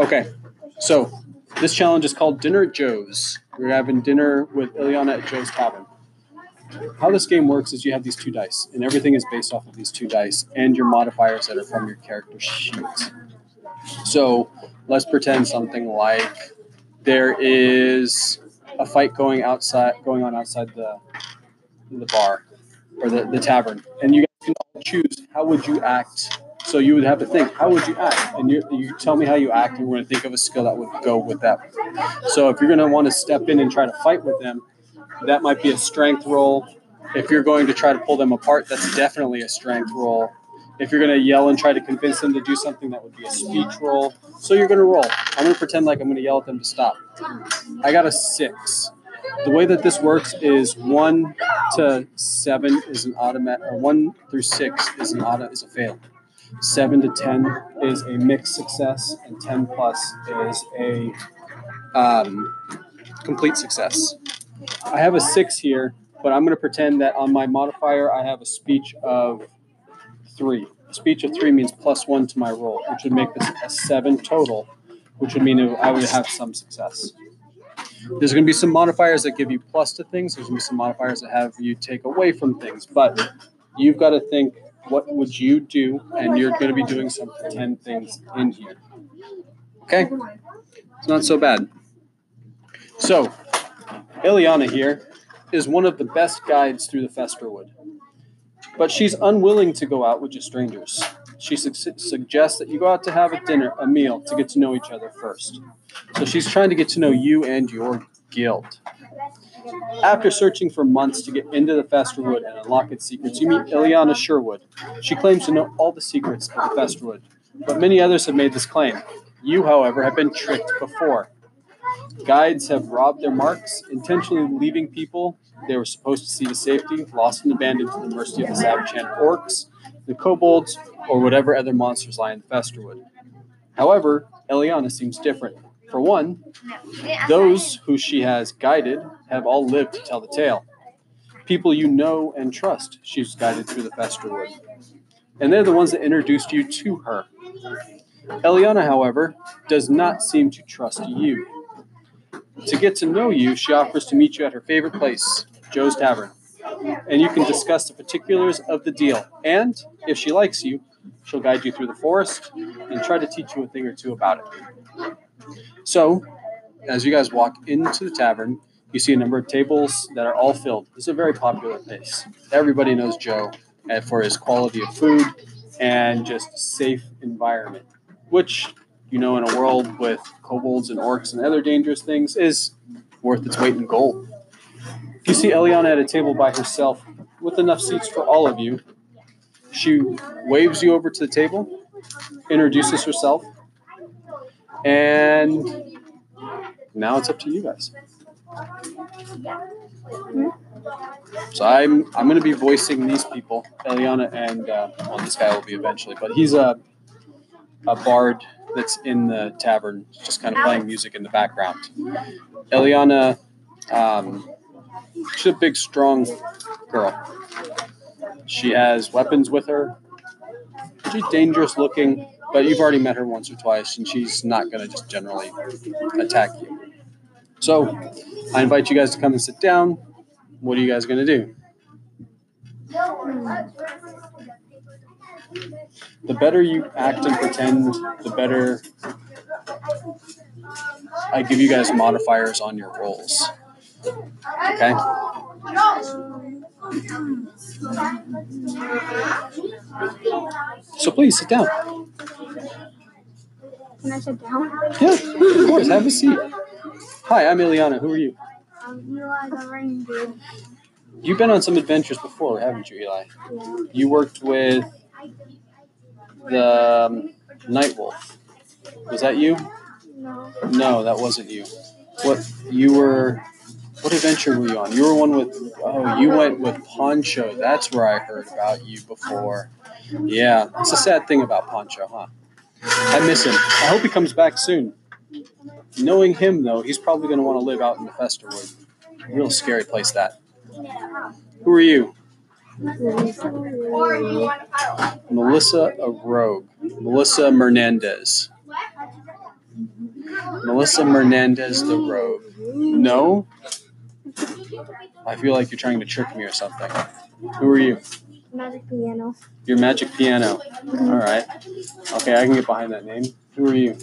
Okay, so this challenge is called Dinner at Joe's. We're having dinner with Ileana at Joe's Tavern. How this game works is you have these two dice, and everything is based off of these two dice and your modifiers that are from your character sheet. So let's pretend something like there is a fight going outside, going on outside the the bar or the, the tavern, and you guys can choose how would you act so you would have to think, how would you act? And you, you tell me how you act, and we're going to think of a skill that would go with that. So if you're going to want to step in and try to fight with them, that might be a strength roll. If you're going to try to pull them apart, that's definitely a strength roll. If you're going to yell and try to convince them to do something, that would be a speech roll. So you're going to roll. I'm going to pretend like I'm going to yell at them to stop. I got a six. The way that this works is one to seven is an automatic, one through six is an auto is a fail. Seven to ten is a mixed success, and ten plus is a um, complete success. I have a six here, but I'm going to pretend that on my modifier I have a speech of three. Speech of three means plus one to my roll, which would make this a seven total, which would mean I would have some success. There's going to be some modifiers that give you plus to things. There's going to be some modifiers that have you take away from things, but you've got to think what would you do? And you're going to be doing some pretend things in here. Okay? It's not so bad. So, Ileana here is one of the best guides through the Festerwood. But she's unwilling to go out with just strangers. She su- suggests that you go out to have a dinner, a meal, to get to know each other first. So she's trying to get to know you and your guild. After searching for months to get into the Festerwood and unlock its secrets, you meet Ileana Sherwood. She claims to know all the secrets of the Festerwood, but many others have made this claim. You, however, have been tricked before. Guides have robbed their marks, intentionally leaving people they were supposed to see to safety, lost and abandoned to the mercy of the savage hand orcs, the kobolds, or whatever other monsters lie in the Festerwood. However, Eliana seems different. For one, those who she has guided have all lived to tell the tale. People you know and trust, she's guided through the Festerwood. And they're the ones that introduced you to her. Eliana, however, does not seem to trust you. To get to know you, she offers to meet you at her favorite place, Joe's Tavern. And you can discuss the particulars of the deal. And if she likes you, she'll guide you through the forest and try to teach you a thing or two about it. So, as you guys walk into the tavern, you see a number of tables that are all filled. This is a very popular place. Everybody knows Joe eh, for his quality of food and just safe environment, which, you know, in a world with kobolds and orcs and other dangerous things, is worth its weight in gold. You see Eliana at a table by herself with enough seats for all of you. She waves you over to the table, introduces herself, and now it's up to you guys. So I'm I'm going to be voicing these people, Eliana and uh, well, this guy will be eventually, but he's a a bard that's in the tavern, just kind of playing music in the background. Eliana, um, she's a big, strong girl. She has weapons with her. She's dangerous looking, but you've already met her once or twice, and she's not going to just generally attack you. So I invite you guys to come and sit down. What are you guys going to do? The better you act and pretend, the better I give you guys modifiers on your rolls. Okay? So please sit down. Can I sit down? Yeah, of course. Have a seat. Hi, I'm Ileana. Who are you? Um, Eli the reindeer. You've been on some adventures before, haven't you, Eli? Yeah. You worked with the um, Night Wolf. Was that you? No. No, that wasn't you. What you were? What adventure were you on? You were one with. Oh, you went with Poncho. That's where I heard about you before. Yeah, it's a sad thing about Poncho, huh? I miss him. I hope he comes back soon. Knowing him, though, he's probably going to want to live out in the Festerwood. Real scary place that. Who are you? Melissa a Rogue. Melissa Hernandez. Melissa Hernandez the Rogue. No? I feel like you're trying to trick me or something. Who are you? Magic piano. Your magic piano. All right. Okay, I can get behind that name. Who are you?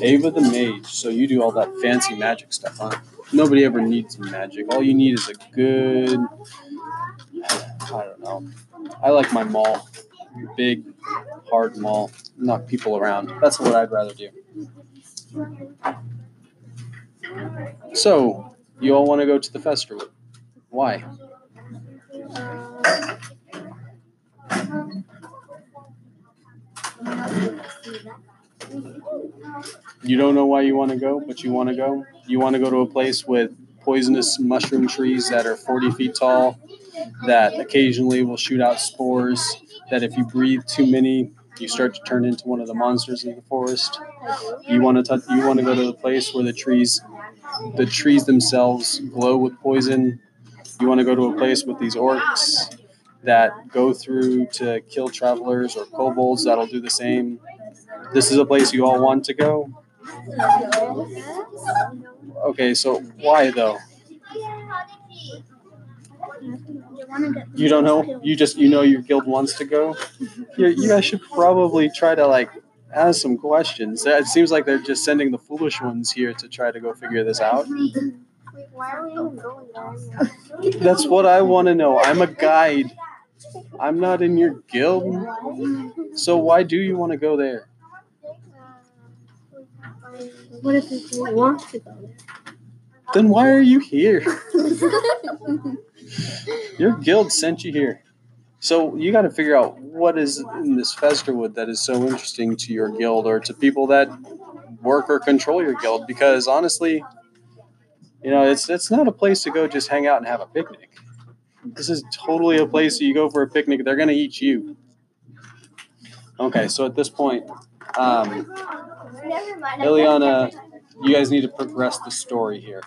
Ava the Mage. So you do all that fancy magic stuff, huh? Nobody ever needs magic. All you need is a good. I don't know. I like my maul. Big, hard maul. Knock people around. That's what I'd rather do. So, you all want to go to the Festerwood. Why? You don't know why you want to go, but you want to go. You want to go to a place with poisonous mushroom trees that are 40 feet tall, that occasionally will shoot out spores, that if you breathe too many, you start to turn into one of the monsters of the forest. You want to touch, you want to go to the place where the trees the trees themselves glow with poison. You want to go to a place with these orcs that go through to kill travelers or kobolds that'll do the same. This is a place you all want to go. Okay, so why though? You don't know? You just you know your guild wants to go? You, you guys should probably try to like ask some questions. It seems like they're just sending the foolish ones here to try to go figure this out. Why are we even going there? That's what I want to know. I'm a guide. I'm not in your guild. So why do you want to go there? What if people want to go there? Then why are you here? Your guild sent you here. So you got to figure out what is in this Festerwood that is so interesting to your guild or to people that work or control your guild. Because honestly, you know, it's it's not a place to go just hang out and have a picnic. This is totally a place you go for a picnic. They're gonna eat you. Okay, so at this point, um, Ileana, you guys need to progress the story here.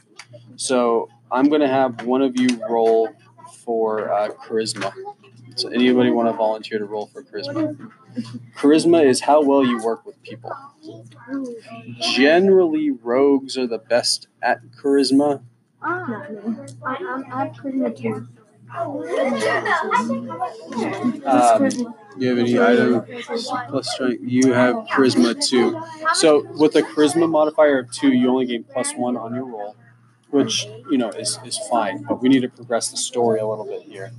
So I'm going to have one of you roll for uh, charisma. So anybody want to volunteer to roll for charisma? Charisma is how well you work with people. Generally, rogues are the best at charisma. Ah, I'm, I have charisma too. Um, you have any item plus strength? You have charisma too. So with a charisma modifier of two, you only gain plus one on your roll, which you know is is fine. But we need to progress the story a little bit here.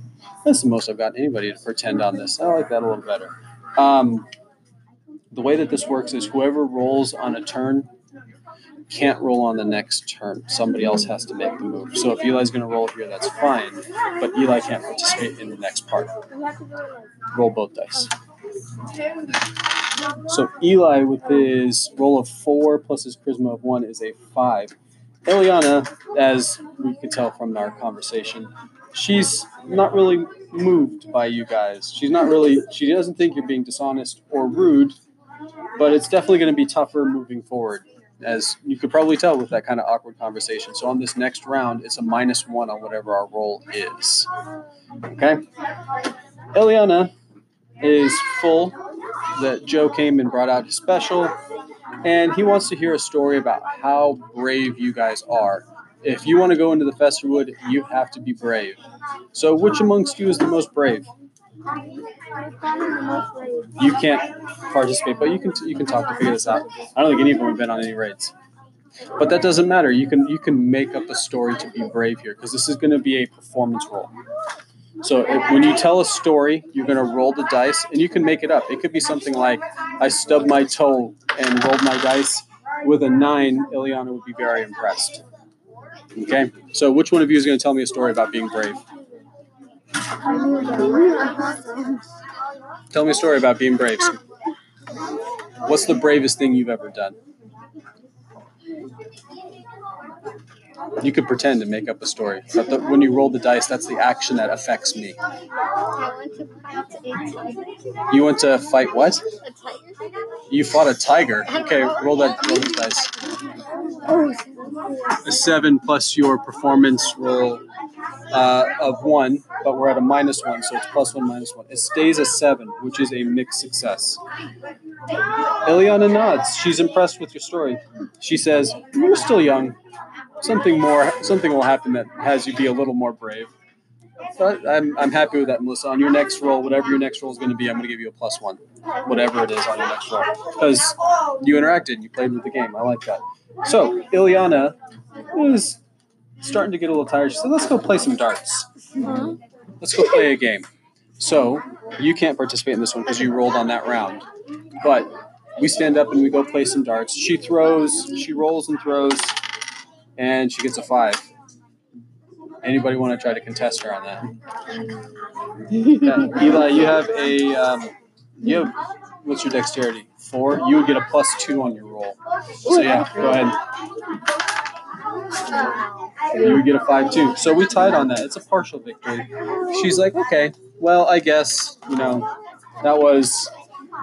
That's the most I've got anybody to pretend on this. I like that a little better. Um, the way that this works is whoever rolls on a turn can't roll on the next turn. Somebody else has to make the move. So if Eli's going to roll here, that's fine. But Eli can't participate in the next part. Roll both dice. So Eli, with his roll of four plus his charisma of one, is a five. Eliana, as we could tell from our conversation, she's not really moved by you guys. She's not really. She doesn't think you're being dishonest or rude, but it's definitely going to be tougher moving forward, as you could probably tell with that kind of awkward conversation. So on this next round, it's a minus one on whatever our roll is. Okay. Eliana is full that Joe came and brought out his special. and he wants to hear a story about how brave you guys are. If you want to go into the Festerwood, you have to be brave. So, which amongst you is the most brave? You can't participate, but you can you can talk to figure this out. I don't think any of them have been on any raids, but that doesn't matter. You can you can make up a story to be brave here because this is going to be a performance role. So if, when you tell a story, you're going to roll the dice, and you can make it up. It could be something like, "I stubbed my toe and rolled my dice with a nine." Ileana would be very impressed. Okay, so which one of you is going to tell me a story about being brave? Tell me a story about being brave. What's the bravest thing you've ever done? You could pretend to make up a story, but the, when you roll the dice, that's the action that affects me. You went to fight what? You fought a tiger. Okay, roll that roll the dice. A seven plus your performance roll uh, of one, but we're at a minus one, so it's plus one minus one. It stays a seven, which is a mixed success. Ileana nods. She's impressed with your story. She says, "You're still young. Something more, something will happen that has you be a little more brave." But I'm, I'm happy with that, Melissa. On your next roll, whatever your next roll is going to be, I'm going to give you a plus one, whatever it is on your next roll, because you interacted, you played with the game. I like that. So Ileana is starting to get a little tired. She said, "Let's go play some darts. Mm-hmm. Let's go play a game." So you can't participate in this one because you rolled on that round, but we stand up and we go play some darts. She throws, she rolls and throws, and she gets a five. Anybody want to try to contest her on that? Okay. Eli, you have a um, you have what's your dexterity? Four. You would get a plus two on your roll. So yeah, go ahead. You would get a five too. So we tied on that. It's a partial victory. She's like, okay, well, I guess you know that was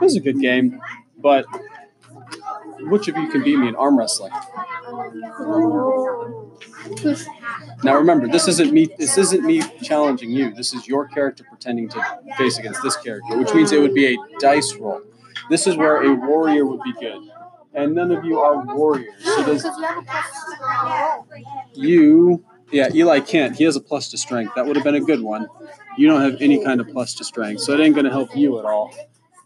it was a good game, but which of you can beat me in arm wrestling? Now remember, this isn't me. This isn't me challenging you. This is your character pretending to face against this character, which means it would be a dice roll. This is where a warrior would be good, and none of you are warriors. So does you? Yeah, Eli can't. He has a plus to strength. That would have been a good one. You don't have any kind of plus to strength, so it ain't going to help you at all.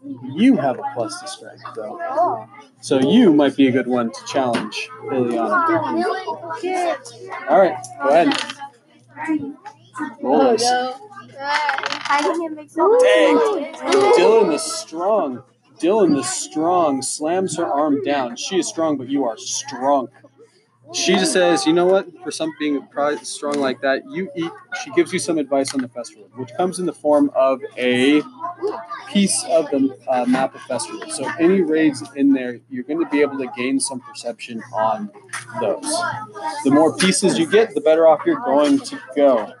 You have a plus to strength, though. So you might be a good one to challenge Ileana. All right, go ahead. Roll. Dang. Dylan is strong. Dylan the strong slams her arm down. She is strong, but you are strong. She just says, you know what? For some being strong like that, you eat. She gives you some advice on the Festerwood, which comes in the form of a piece of the uh, map of Festerwood. So any raids in there, you're going to be able to gain some perception on those. The more pieces you get, the better off you're going to go.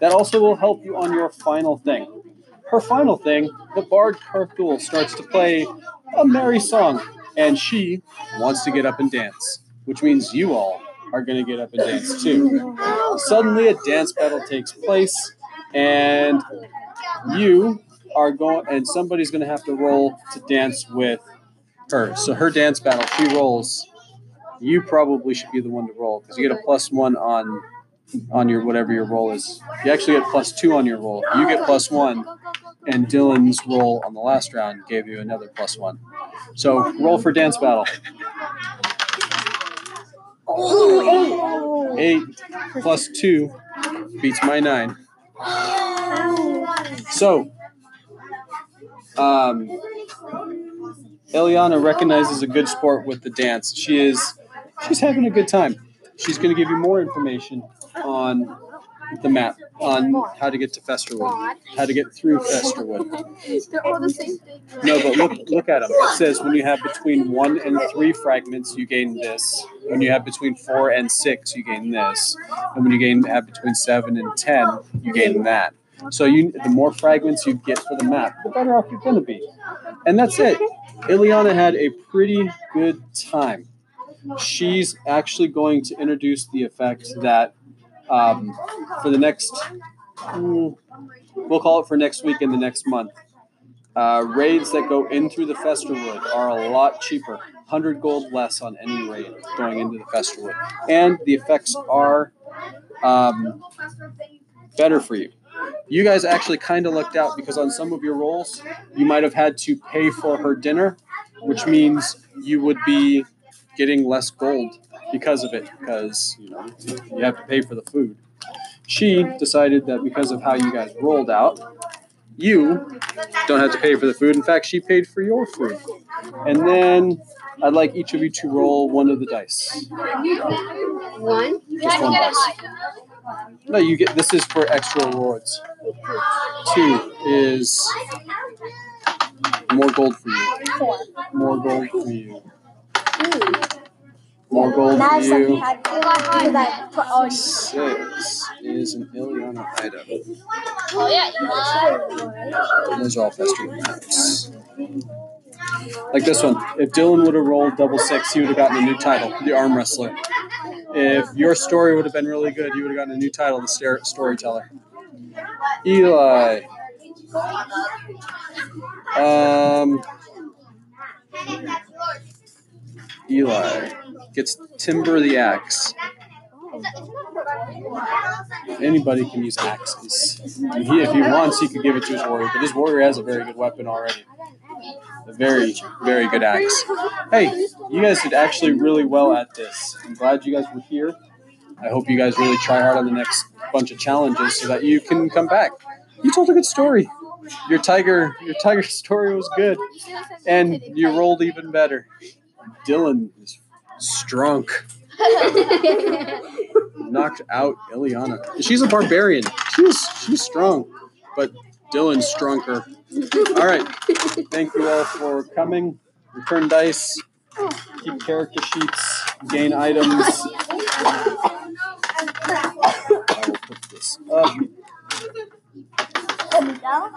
That also will help you on your final thing. Her final thing, the Bard Carthul starts to play a merry song, and she wants to get up and dance, which means you all are going to get up and dance too. Suddenly, a dance battle takes place, and you are going, and somebody's going to have to roll to dance with her. So her dance battle, she rolls. You probably should be the one to roll because you get a plus one on on your whatever your roll is. You actually get plus two on your roll. You get plus one, and Dylan's roll on the last round gave you another plus one. So roll for dance battle. Eight plus two beats my nine. So, um, Eliana recognizes a good sport with the dance. She is, she's having a good time. She's going to give you more information on the map, on how to get to Festerwood, how to get through Festerwood. They're all the same thing. No, but look look at them. It says when you have between one and three fragments, you gain this. When you have between four and six, you gain this. And when you gain have between seven and ten, you gain that. So you the more fragments you get for the map, the better off you're gonna be. And that's it. Ileana had a pretty good time. She's actually going to introduce the effect that um, for the next, mm, we'll call it for next week and the next month. Uh, raids that go in through the Festerwood are a lot cheaper. 100 gold less on any raid going into the Festerwood. And the effects are um, better for you. You guys actually kind of lucked out because on some of your rolls, you might have had to pay for her dinner, which means you would be getting less gold because of it, because you know you have to pay for the food. She decided that because of how you guys rolled out, you don't have to pay for the food. In fact, she paid for your food. And then I'd like each of you to roll one of the dice. One. Just one dice. No, you get this is for extra rewards. Two is more gold for you. Four. More gold for you. Hmm. More gold for you. had to do that for all Six is an Ileana item. Oh yeah. Those are all festival maps. Like this one. If Dylan would have rolled double six, he would have gotten a new title, the arm wrestler. If your story would have been really good, you would have gotten a new title, the star- storyteller. Eli. Um, Eli gets Timber the Axe. Anybody can use axes. He, if he wants, he could give it to his warrior, but his warrior has a very good weapon already. Very, very good axe. Hey, you guys did actually really well at this. I'm glad you guys were here. I hope you guys really try hard on the next bunch of challenges so that you can come back. You told a good story. Your tiger, your tiger story was good, and you rolled even better. Dylan is strong. Knocked out Ileana. She's a barbarian. She's she's strong, but Dylan Strunker. All right. Thank you all for coming. Return dice, keep character sheets, gain items. Put this up.